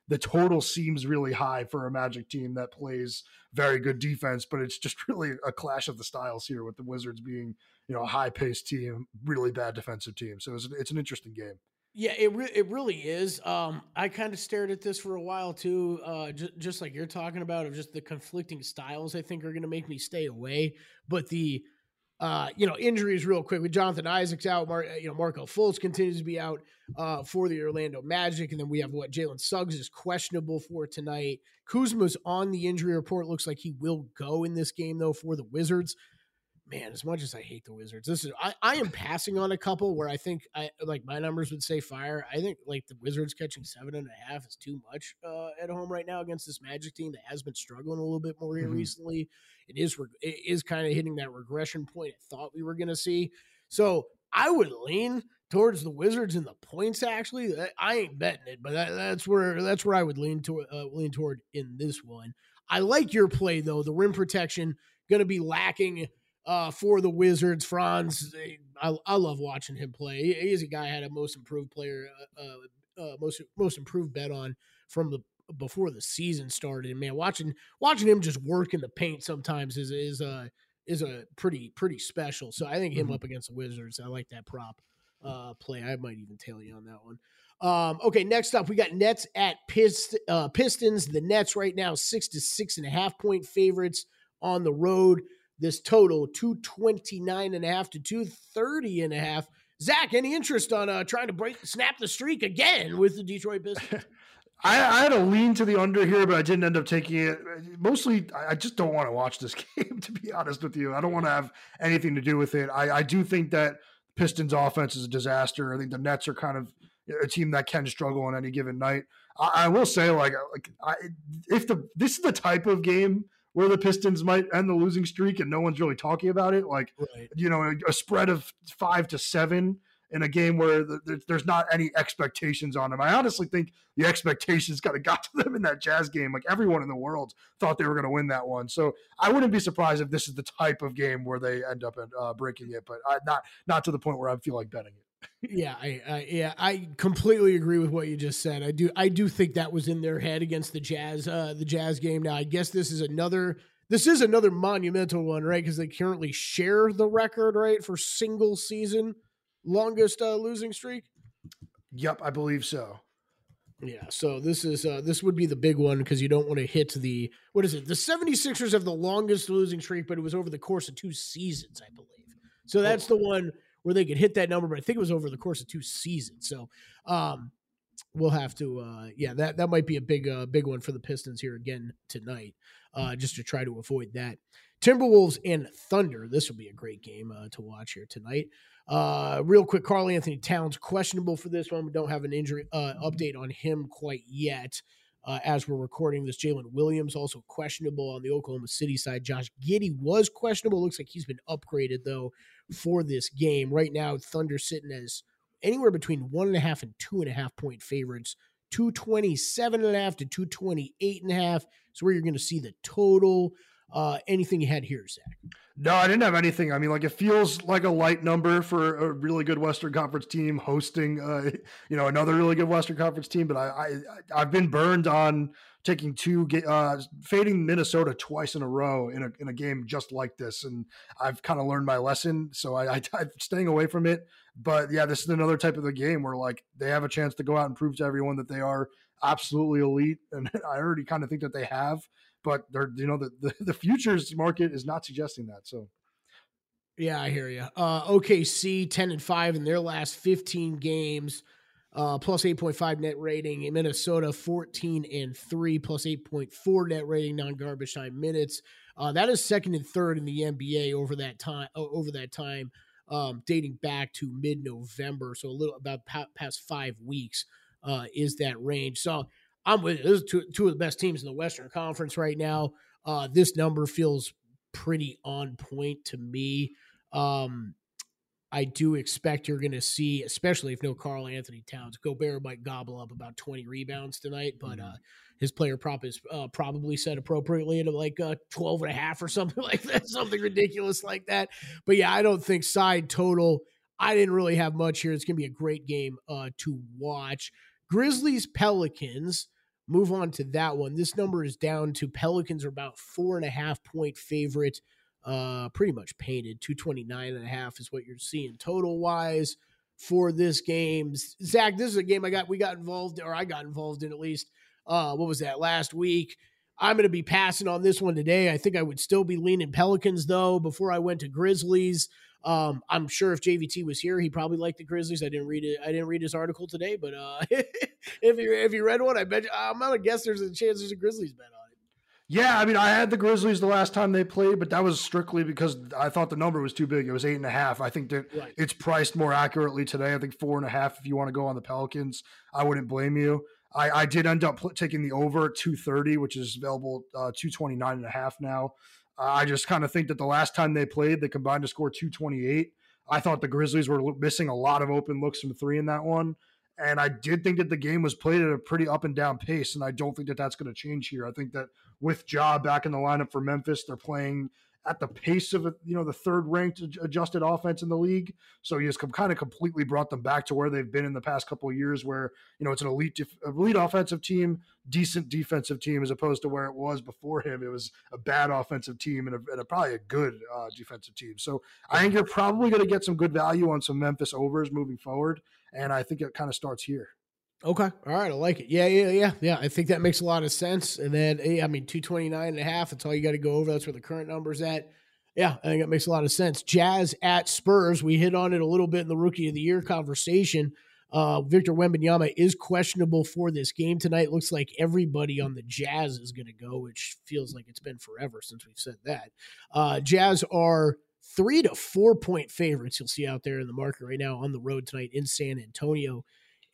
the total seems really high for a Magic team that plays very good defense, but it's just really a clash of the styles here with the Wizards being, you know, a high paced team, really bad defensive team. So it's, it's an interesting game. Yeah, it re- it really is. Um, I kind of stared at this for a while too, uh, j- just like you're talking about, of just the conflicting styles. I think are going to make me stay away. But the uh, you know, injuries real quick with Jonathan Isaac's out. Mar- you know, Markelle Fultz continues to be out uh, for the Orlando Magic, and then we have what Jalen Suggs is questionable for tonight. Kuzma's on the injury report. Looks like he will go in this game though for the Wizards man, as much as I hate the Wizards, this is I, I am passing on a couple where I think I like my numbers would say fire. I think like the Wizards catching seven and a half is too much uh, at home right now against this Magic team that has been struggling a little bit more here mm-hmm. recently. It is it is kind of hitting that regression point I thought we were going to see. So I would lean towards the Wizards in the points. Actually, I ain't betting it, but that, that's where that's where I would lean to uh, lean toward in this one. I like your play though. The rim protection going to be lacking uh, for the Wizards. Franz, I, I love watching him play. He's a guy I had a most improved player, uh, uh, uh, most most improved bet on from the before the season started. And man, watching watching him just work in the paint sometimes is is a uh, is a pretty pretty special. So I think him mm-hmm. up against the Wizards, I like that prop uh, play. I might even tail you on that one. Um, okay, next up, we got Nets at Pist- uh, Pistons. The Nets right now six to six and a half point favorites on the road this total 229 and a half to 230 and a half. Zach, any interest on uh, trying to break snap the streak again with the Detroit Pistons? I, I, had a lean to the under here, but I didn't end up taking it. Mostly, I just don't want to watch this game, to be honest with you. I don't want to have anything to do with it. I, I do think that Pistons offense is a disaster. I think the Nets are kind of a team that can struggle on any given night. I, I will say, like, like I, if the this is the type of game where the Pistons might end the losing streak and no one's really talking about it. Like, right. you know, a, a, spread of five to seven in a game where the, the, there's not any expectations on them. I honestly think the expectations kind of got to them in that Jazz game. Like everyone in the world thought they were going to win that one. So I wouldn't be surprised if this is the type of game where they end up uh, breaking it, but I, not not to the point where I feel like betting it. Yeah, I, I, yeah, I completely agree with what you just said. I do, I do think that was in their head against the Jazz, uh, the Jazz game. Now, I guess this is another this is another monumental one, right? Because they currently share the record, right, for single season longest uh, losing streak. Yep, I believe so. Yeah, so this is uh, this would be the big one because you don't want to hit the what is it? The 76ers have the longest losing streak, but it was over the course of two seasons, I believe. So that's oh. the one where they could hit that number, but I think it was over the course of two seasons. So um, we'll have to uh, yeah, that that might be a big uh, big one for the Pistons here again tonight uh, just to try to avoid that. Timberwolves and Thunder. This will be a great game uh, to watch here tonight. Uh, real quick, Karl-Anthony Towns questionable for this one. We don't have an injury uh, update on him quite yet. Uh, as we're recording this, Jalen Williams also questionable on the Oklahoma City side. Josh Giddey was questionable. Looks like he's been upgraded though for this game. Right now, Thunder sitting as anywhere between one and a half and two and a half point favorites 227 and a half to 228 and a half. So where you're going to see the total. Uh, anything you had here, Zach? No, I didn't have anything. I mean, like it feels like a light number for a really good Western Conference team hosting, uh, you know, another really good Western Conference team. But I, I I've been burned on taking two, uh, fading Minnesota twice in a row in a in a game just like this, and I've kind of learned my lesson. So I, I I'm staying away from it. But yeah, this is another type of a game where like they have a chance to go out and prove to everyone that they are absolutely elite, and I already kind of think that they have. But they're you know the, the the futures market is not suggesting that. So yeah, I hear you. Uh, OKC ten and five in their last fifteen games. Uh, plus 8.5 net rating in Minnesota, 14 and 3, plus 8.4 net rating, non garbage time minutes. Uh, that is second and third in the NBA over that time. Over that time, um, dating back to mid November, so a little about pa- past five weeks uh, is that range. So I'm with this two, two of the best teams in the Western Conference right now. Uh, this number feels pretty on point to me. Um, I do expect you're going to see, especially if no Karl-Anthony Towns, Gobert might gobble up about 20 rebounds tonight, but mm-hmm. uh, his player prop is uh, probably set appropriately at like uh, 12 and a half or something like that, something ridiculous like that. But yeah, I don't think side total. I didn't really have much here. It's going to be a great game uh, to watch. Grizzlies Pelicans. Move on to that one. This number is down to Pelicans are about four and a half point favorite uh, pretty much painted. 229 and a half is what you're seeing total wise for this game. Zach, this is a game I got, we got involved, or I got involved in at least. Uh, what was that last week? I'm going to be passing on this one today. I think I would still be leaning Pelicans though before I went to Grizzlies. Um, I'm sure if JVT was here, he probably liked the Grizzlies. I didn't read it. I didn't read his article today, but uh, if you if you read one, I bet you, I'm gonna guess there's a chance there's a Grizzlies bet on. It. Yeah, I mean, I had the Grizzlies the last time they played, but that was strictly because I thought the number was too big. It was eight and a half. I think that right. it's priced more accurately today. I think four and a half. If you want to go on the Pelicans, I wouldn't blame you. I, I did end up taking the over at 230, which is available uh, 229 and a half now. I just kind of think that the last time they played, they combined to score 228. I thought the Grizzlies were missing a lot of open looks from three in that one. And I did think that the game was played at a pretty up and down pace, and I don't think that that's going to change here. I think that with Ja back in the lineup for Memphis, they're playing at the pace of you know the third ranked adjusted offense in the league. So he has kind of completely brought them back to where they've been in the past couple of years, where you know it's an elite elite offensive team, decent defensive team, as opposed to where it was before him. It was a bad offensive team and, a, and a, probably a good uh, defensive team. So I think you're probably going to get some good value on some Memphis overs moving forward, and I think it kind of starts here. Okay. All right. I like it. Yeah, yeah, yeah. Yeah. I think that makes a lot of sense. And then, I mean, 229 and a half, that's all you got to go over. That's where the current number's at. Yeah, I think it makes a lot of sense. Jazz at Spurs. We hit on it a little bit in the rookie of the year conversation. Uh, Victor Wembanyama is questionable for this game tonight. Looks like everybody on the Jazz is going to go, which feels like it's been forever since we've said that. Uh, Jazz are three to four point favorites you'll see out there in the market right now on the road tonight in San Antonio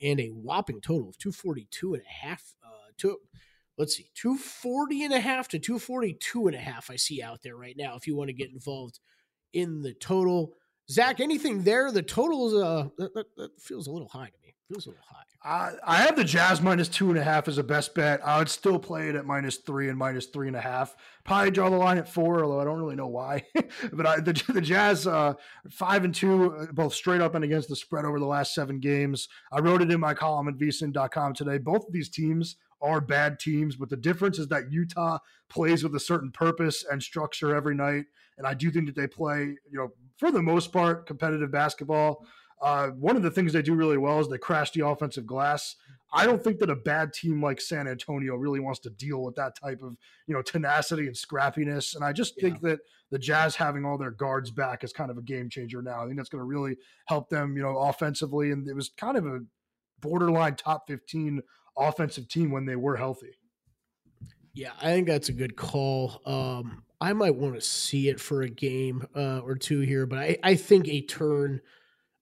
and a whopping total of 242 and a half. Uh, to, let's see, 240 and a half to 242 and a half I see out there right now if you want to get involved in the total. Zach, anything there? The totals uh that, that, that feels a little high to me. Feels a little high. I, I have the Jazz minus two and a half as a best bet. I would still play it at minus three and minus three and a half. Probably draw the line at four, although I don't really know why. but I, the, the Jazz uh, five and two, uh, both straight up and against the spread over the last seven games. I wrote it in my column at vsin.com today. Both of these teams are bad teams, but the difference is that Utah plays with a certain purpose and structure every night. And I do think that they play, you know, for the most part, competitive basketball. Uh, one of the things they do really well is they crash the offensive glass. I don't think that a bad team like San Antonio really wants to deal with that type of you know tenacity and scrappiness. And I just yeah. think that the Jazz having all their guards back is kind of a game changer now. I think that's going to really help them, you know, offensively. And it was kind of a borderline top fifteen offensive team when they were healthy. Yeah, I think that's a good call. Um, I might want to see it for a game uh, or two here, but I, I think a turn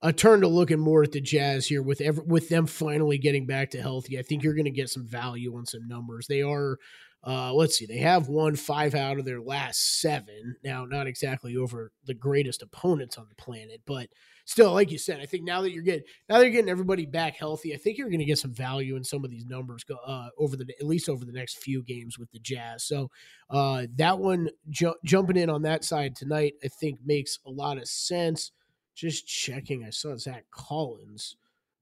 a turn to looking more at the Jazz here with with them finally getting back to healthy. I think you're going to get some value on some numbers. They are, uh, let's see, they have won five out of their last seven. Now, not exactly over the greatest opponents on the planet, but still, like you said, I think now that you're getting now that you're getting everybody back healthy, I think you're going to get some value in some of these numbers go uh, over the at least over the next few games with the Jazz. So uh, that one ju- jumping in on that side tonight, I think makes a lot of sense just checking. I saw Zach Collins.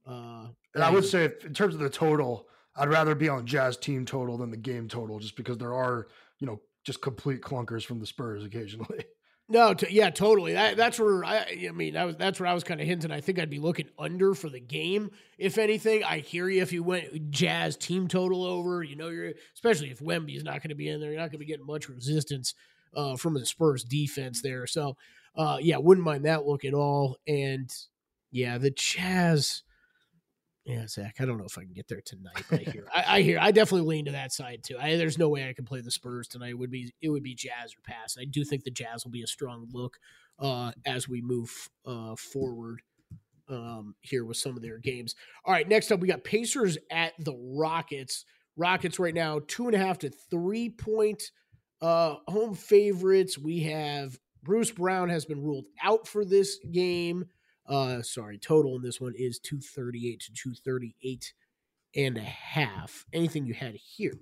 Uh, and I would say, if, in terms of the total, I'd rather be on Jazz team total than the game total, just because there are, you know, just complete clunkers from the Spurs occasionally. No, t- yeah, totally. That, that's where I, I mean, that was that's where I was kind of hinting. I think I'd be looking under for the game, if anything. I hear you if you went Jazz team total over. You know, you're especially if Wemby's not going to be in there, you're not going to be getting much resistance uh, from the Spurs defense there. So uh, yeah, wouldn't mind that look at all. And yeah, the Jazz. Yeah, Zach, I don't know if I can get there tonight, but I hear, I, I, hear, I definitely lean to that side too. I, there's no way I can play the Spurs tonight. It would be, it would be Jazz or pass. I do think the Jazz will be a strong look uh, as we move uh, forward um, here with some of their games. All right, next up we got Pacers at the Rockets. Rockets right now two and a half to three point uh, home favorites. We have Bruce Brown has been ruled out for this game. Uh, sorry, total in this one is 238 to 238 and a half. Anything you had here?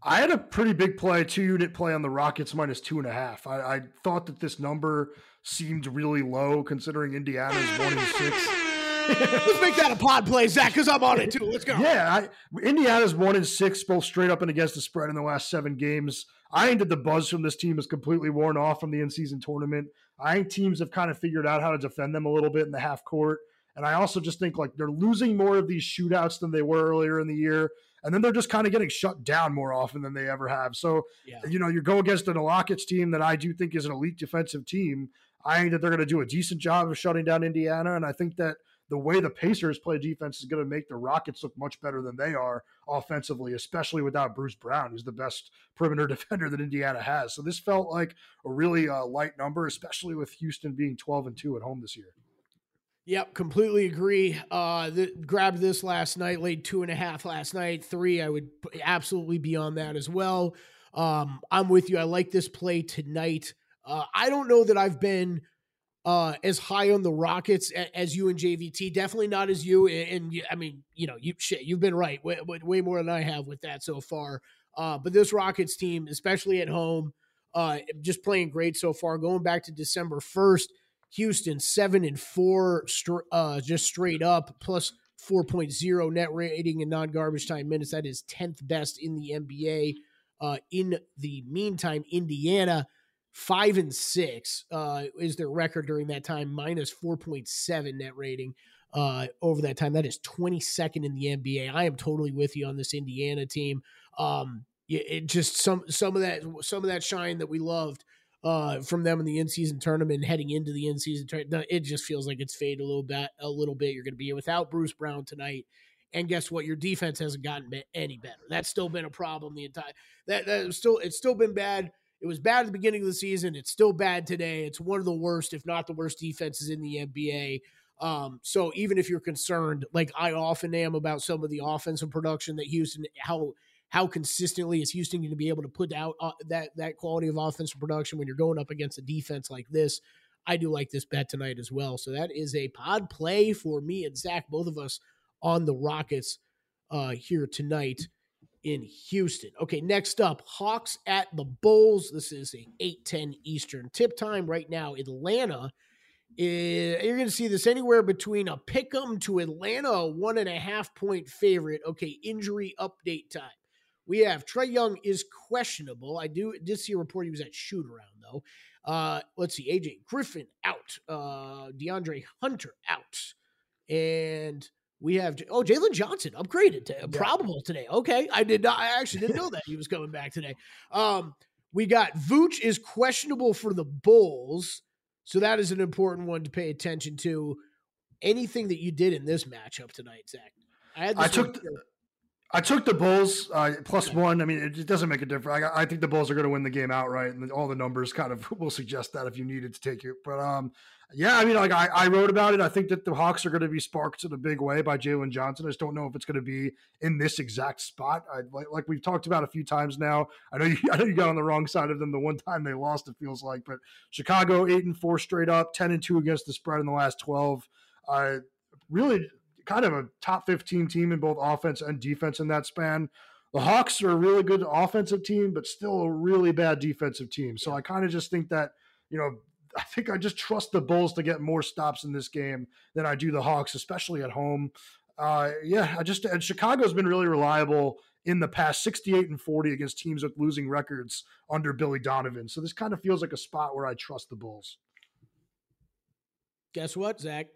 I had a pretty big play, two unit play on the Rockets minus two and a half. I, I thought that this number seemed really low considering Indiana's one and six. Let's make that a pod play, Zach, because I'm on it too. Let's go. Yeah, I, Indiana's one and six, both straight up and against the spread in the last seven games. I think that the buzz from this team is completely worn off from the in-season tournament. I think teams have kind of figured out how to defend them a little bit in the half court. And I also just think like they're losing more of these shootouts than they were earlier in the year. And then they're just kind of getting shut down more often than they ever have. So, yeah. you know, you go against an Rockets team that I do think is an elite defensive team. I think that they're going to do a decent job of shutting down Indiana. And I think that the way the Pacers play defense is going to make the Rockets look much better than they are offensively, especially without Bruce Brown, who's the best perimeter defender that Indiana has. So this felt like a really uh, light number, especially with Houston being 12 and 2 at home this year. Yep, completely agree. Uh, grabbed this last night, laid two and a half last night. Three, I would absolutely be on that as well. Um, I'm with you. I like this play tonight. Uh, I don't know that I've been – uh, as high on the Rockets as you and JVT. Definitely not as you. And, and I mean, you know, you shit, you've been right way, way more than I have with that so far. Uh, but this Rockets team, especially at home, uh, just playing great so far. Going back to December first, Houston seven and four, uh, just straight up plus 4.0 net rating in non garbage time minutes. That is 10th best in the NBA. Uh, in the meantime, Indiana Five and six uh, is their record during that time, minus 4.7 net rating uh, over that time. That is 22nd in the NBA. I am totally with you on this Indiana team. Um, it just some some of that some of that shine that we loved uh, from them in the in season tournament, heading into the in season tournament, it just feels like it's faded a little bit. A little bit. You're going to be without Bruce Brown tonight, and guess what? Your defense hasn't gotten any better. That's still been a problem the entire. That that still it's still been bad it was bad at the beginning of the season. It's still bad today. It's one of the worst, if not the worst, defenses in the NBA. Um, so even if you're concerned, like I often am about some of the offensive production that Houston, how how consistently is Houston going to be able to put out uh, that that quality of offensive production when you're going up against a defense like this? I do like this bet tonight as well. So that is a pod play for me and Zach, both of us on the Rockets uh, here tonight in Houston. Okay, next up, Hawks at the Bulls. This is a 8-10 Eastern tip time right now. Atlanta. Is, you're going to see this anywhere between a pick 'em to Atlanta, a one and a half point favorite. Okay, injury update time. We have Trae Young is questionable. I do did see a report he was at shoot around though. Uh, let's see, AJ Griffin out, uh, DeAndre Hunter out, and we have oh Jalen Johnson upgraded to yeah. probable today. Okay, I did not. I actually didn't know that he was coming back today. Um, we got Vooch is questionable for the Bulls, so that is an important one to pay attention to. Anything that you did in this matchup tonight, Zach? I, I took. I took the Bulls uh, plus one. I mean, it, it, doesn't make a difference. I, I think the Bulls are going to win the game outright, and all the numbers kind of will suggest that if you needed to take it. But um, yeah, I mean, like I, I wrote about it. I think that the Hawks are going to be sparked in a big way by Jalen Johnson. I just don't know if it's going to be in this exact spot. I, like, like we've talked about a few times now. I know you, I know you got on the wrong side of them the one time they lost. It feels like, but Chicago eight and four straight up, ten and two against the spread in the last twelve. Uh, really kind of a top 15 team in both offense and defense in that span. The Hawks are a really good offensive team, but still a really bad defensive team. So I kind of just think that, you know, I think I just trust the Bulls to get more stops in this game than I do the Hawks, especially at home. Uh, yeah, I just and Chicago's been really reliable in the past 68 and 40 against teams with losing records under Billy Donovan. So this kind of feels like a spot where I trust the Bulls. Guess what, Zach?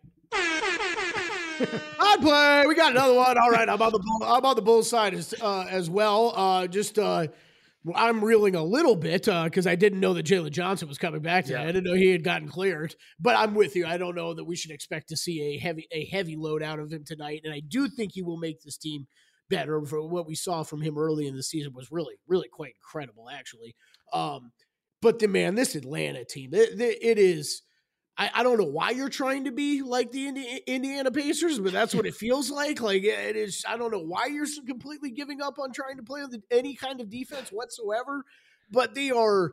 I'd play. We got another one. All right, I'm on the bull, I'm on the bull side as uh, as well. Uh, just uh, I'm reeling a little bit because uh, I didn't know that Jalen Johnson was coming back today. Yeah. I didn't know he had gotten cleared. But I'm with you. I don't know that we should expect to see a heavy a heavy load out of him tonight, and I do think he will make this team better. For what we saw from him early in the season was really really quite incredible, actually. Um, but the man, this Atlanta team, it, it is I, I don't know why you're trying to be like the Indi- Indiana Pacers, but that's what it feels like. Like it is. I don't know why you're completely giving up on trying to play with any kind of defense whatsoever. But they are.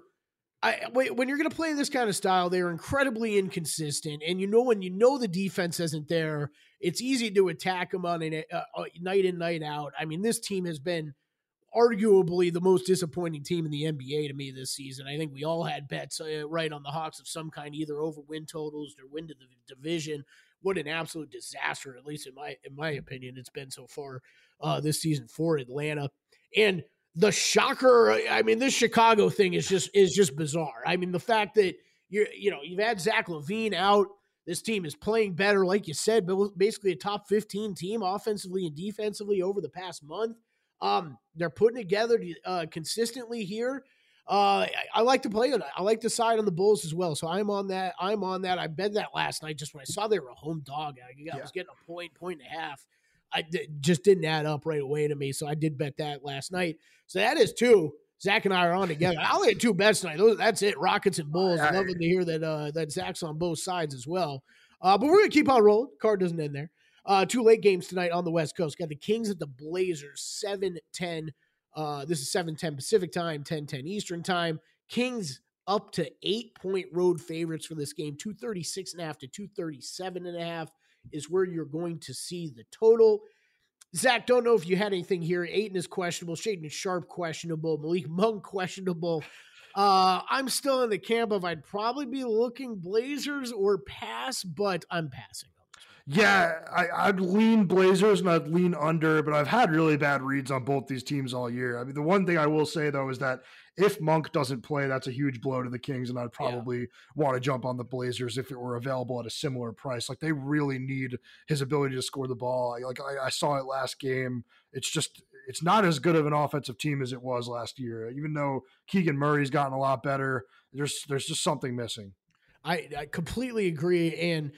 I, when you're going to play this kind of style, they're incredibly inconsistent, and you know when you know the defense isn't there, it's easy to attack them on a uh, uh, night in night out. I mean, this team has been arguably the most disappointing team in the NBA to me this season. I think we all had bets uh, right on the Hawks of some kind, either over win totals or win to the division. What an absolute disaster, at least in my in my opinion, it's been so far uh, this season for Atlanta. And the shocker, I mean, this Chicago thing is just is just bizarre. I mean, the fact that you you know you've had Zach LaVine out. This team is playing better, like you said, but basically a top 15 team offensively and defensively over the past month. Um, they're putting together uh, consistently here. Uh, I, I, like to play on I like to side on the Bulls as well. So I'm on that. I'm on that. I bet that last night just when I saw they were a home dog. I, I yeah. was getting a point, point and a half. I d- just didn't add up right away to me. So I did bet that last night. So that is two. Zach and I are on together. I only had two bets tonight. Those, that's it. Rockets and Bulls. I, Loving to hear that uh, that Zach's on both sides as well. Uh, but we're gonna keep on rolling. Card doesn't end there. Uh, two late games tonight on the West Coast. Got the Kings at the Blazers, 7 10. Uh, this is 7 10 Pacific time, 10 10 Eastern time. Kings up to eight point road favorites for this game, 236 and a half to 237 and a half is where you're going to see the total. Zach, don't know if you had anything here. Ayton is questionable. Shaedon Sharpe questionable. Malik Monk questionable. Uh, I'm still in the camp of I'd probably be looking Blazers or pass, but I'm passing. Yeah, I, would lean Blazers and I'd lean under, but I've had really bad reads on both these teams all year. I mean, the one thing I will say though is that if Monk doesn't play, that's a huge blow to the Kings, and I'd probably yeah. want to jump on the Blazers if it were available at a similar price. Like they really need his ability to score the ball. Like I, I saw it last game. It's just it's not as good of an offensive team as it was last year. Even though Keegan Murray's gotten a lot better, there's there's just something missing. I, I completely agree, and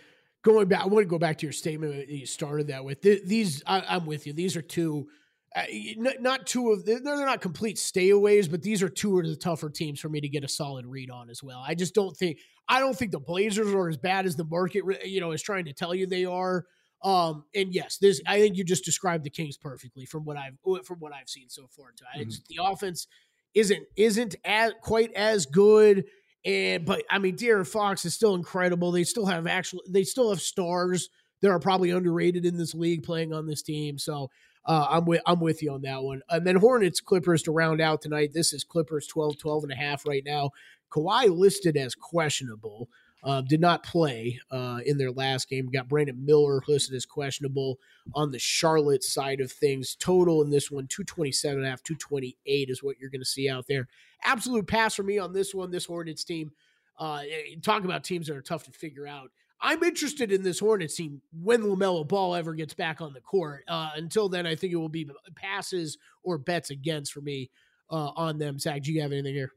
going back, I want to go back to your statement that you started that with. These, I, am with you. These are two, uh, not two of, they're, they're not complete stayaways, but these are two of the tougher teams for me to get a solid read on as well. I just don't think, I don't think the Blazers are as bad as the market, you know, is trying to tell you they are. Um, and yes, this, I think you just described the Kings perfectly from what I've, from what I've seen so far. Too. Mm-hmm. the offense isn't, isn't as quite as good And but I mean, De'Aaron Fox is still incredible. They still have actual, they still have stars that are probably underrated in this league playing on this team. So uh, I'm with I'm with you on that one. And then Hornets Clippers to round out tonight. This is Clippers 12 12 and a half right now. Kawhi listed as questionable. Uh, did not play uh, in their last game. Got Brandon Miller listed as questionable on the Charlotte side of things. Total in this one, 227 and a half, 228 is what you're going to see out there. Absolute pass for me on this one, this Hornets team. Uh, eh, talk about teams that are tough to figure out. I'm interested in this Hornets team when LaMelo Ball ever gets back on the court. Uh, until then, I think it will be passes or bets against for me uh, on them. Zach, do you have anything here?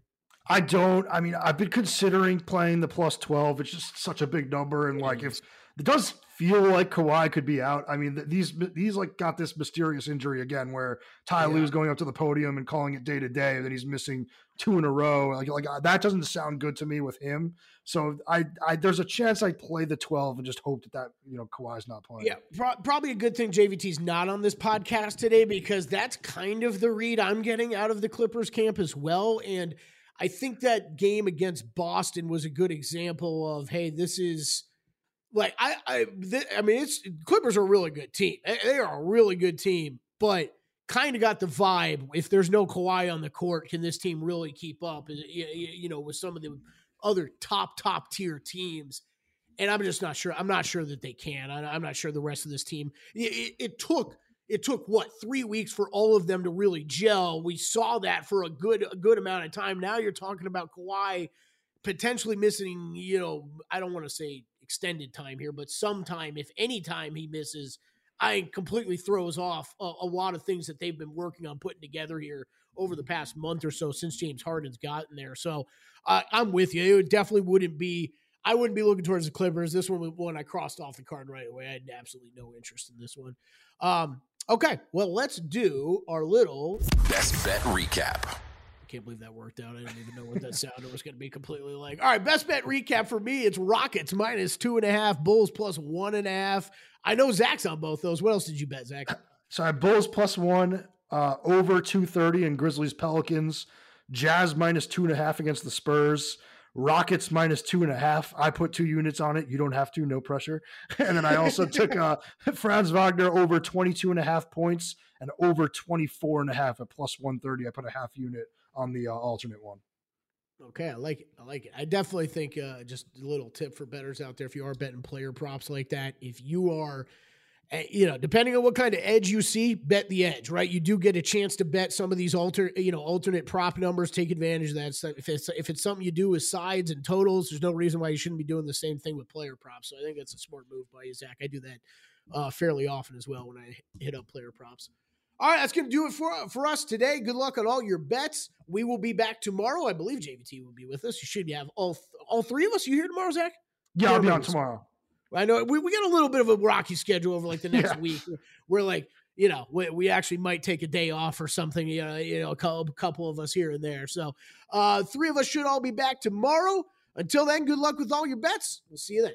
I don't. I mean, I've been considering playing the plus 12. It's just such a big number. And like, if it does feel like Kawhi could be out, I mean, these, these like got this mysterious injury again where Ty yeah. Lue's going up to the podium and calling it day to day, and then he's missing two in a row. Like, like uh, that doesn't sound good to me with him. So I, I, there's a chance I play the 12 and just hope that that, you know, Kawhi's not playing. Yeah. Pro- probably a good thing JVT's not on this podcast today because that's kind of the read I'm getting out of the Clippers camp as well. And, I think that game against Boston was a good example of hey, this is like I I th- I mean it's Clippers are a really good team. They are a really good team, but kind of got the vibe if there's no Kawhi on the court, can this team really keep up? You know, with some of the other top top tier teams. And I'm just not sure. I'm not sure that they can. I, am not sure the rest of this team. It, it took it took what three weeks for all of them to really gel. We saw that for a good a good amount of time. Now you're talking about Kawhi potentially missing, you know, I don't want to say extended time here, but sometime, if any time he misses, I completely throws off a, a, lot of things that they've been working on putting together here over the past month or so since James Harden's gotten there. So uh, I'm with you. It definitely wouldn't be. I wouldn't be looking towards the Clippers. This one one I crossed off the card right away. I had absolutely no interest in this one. Um, Okay, well, let's do our little best bet recap. I can't believe that worked out. I didn't even know what that sounded was going to be completely like. All right, best bet recap for me. It's Rockets minus two and a half, Bulls plus one and a half. I know Zach's on both those. What else did you bet, Zach? So I Bulls plus one, uh, over two thirty, and Grizzlies Pelicans. Jazz minus two and a half against the Spurs. Rockets minus two and a half. I put two units on it. You don't have to, no pressure. And then I also took uh, Franz Wagner over 22 and a half points and over 24 and a half at plus 130. I put a half unit on the uh, alternate one. Okay, I like it. I like it. I definitely think uh, just a little tip for bettors out there if you are betting player props like that. If you are you know, depending on what kind of edge you see, bet the edge, right? You do get a chance to bet some of these alter, you know, alternate prop numbers. Take advantage of that. So if it's if it's something you do with sides and totals, there's no reason why you shouldn't be doing the same thing with player props. So I think that's a smart move by you, Zach. I do that uh, fairly often as well when I hit up player props. All right, that's going to do it for for us today. Good luck on all your bets. We will be back tomorrow. I believe JVT will be with us. You should have all all three of us. You here tomorrow, Zach? Yeah, I'll be on tomorrow. I know we, we got a little bit of a rocky schedule over like the next yeah. week. We're like, you know, we, we actually might take a day off or something, you know, you know, a couple, couple of us here and there. So, uh, three of us should all be back tomorrow. Until then, good luck with all your bets. We'll see you then.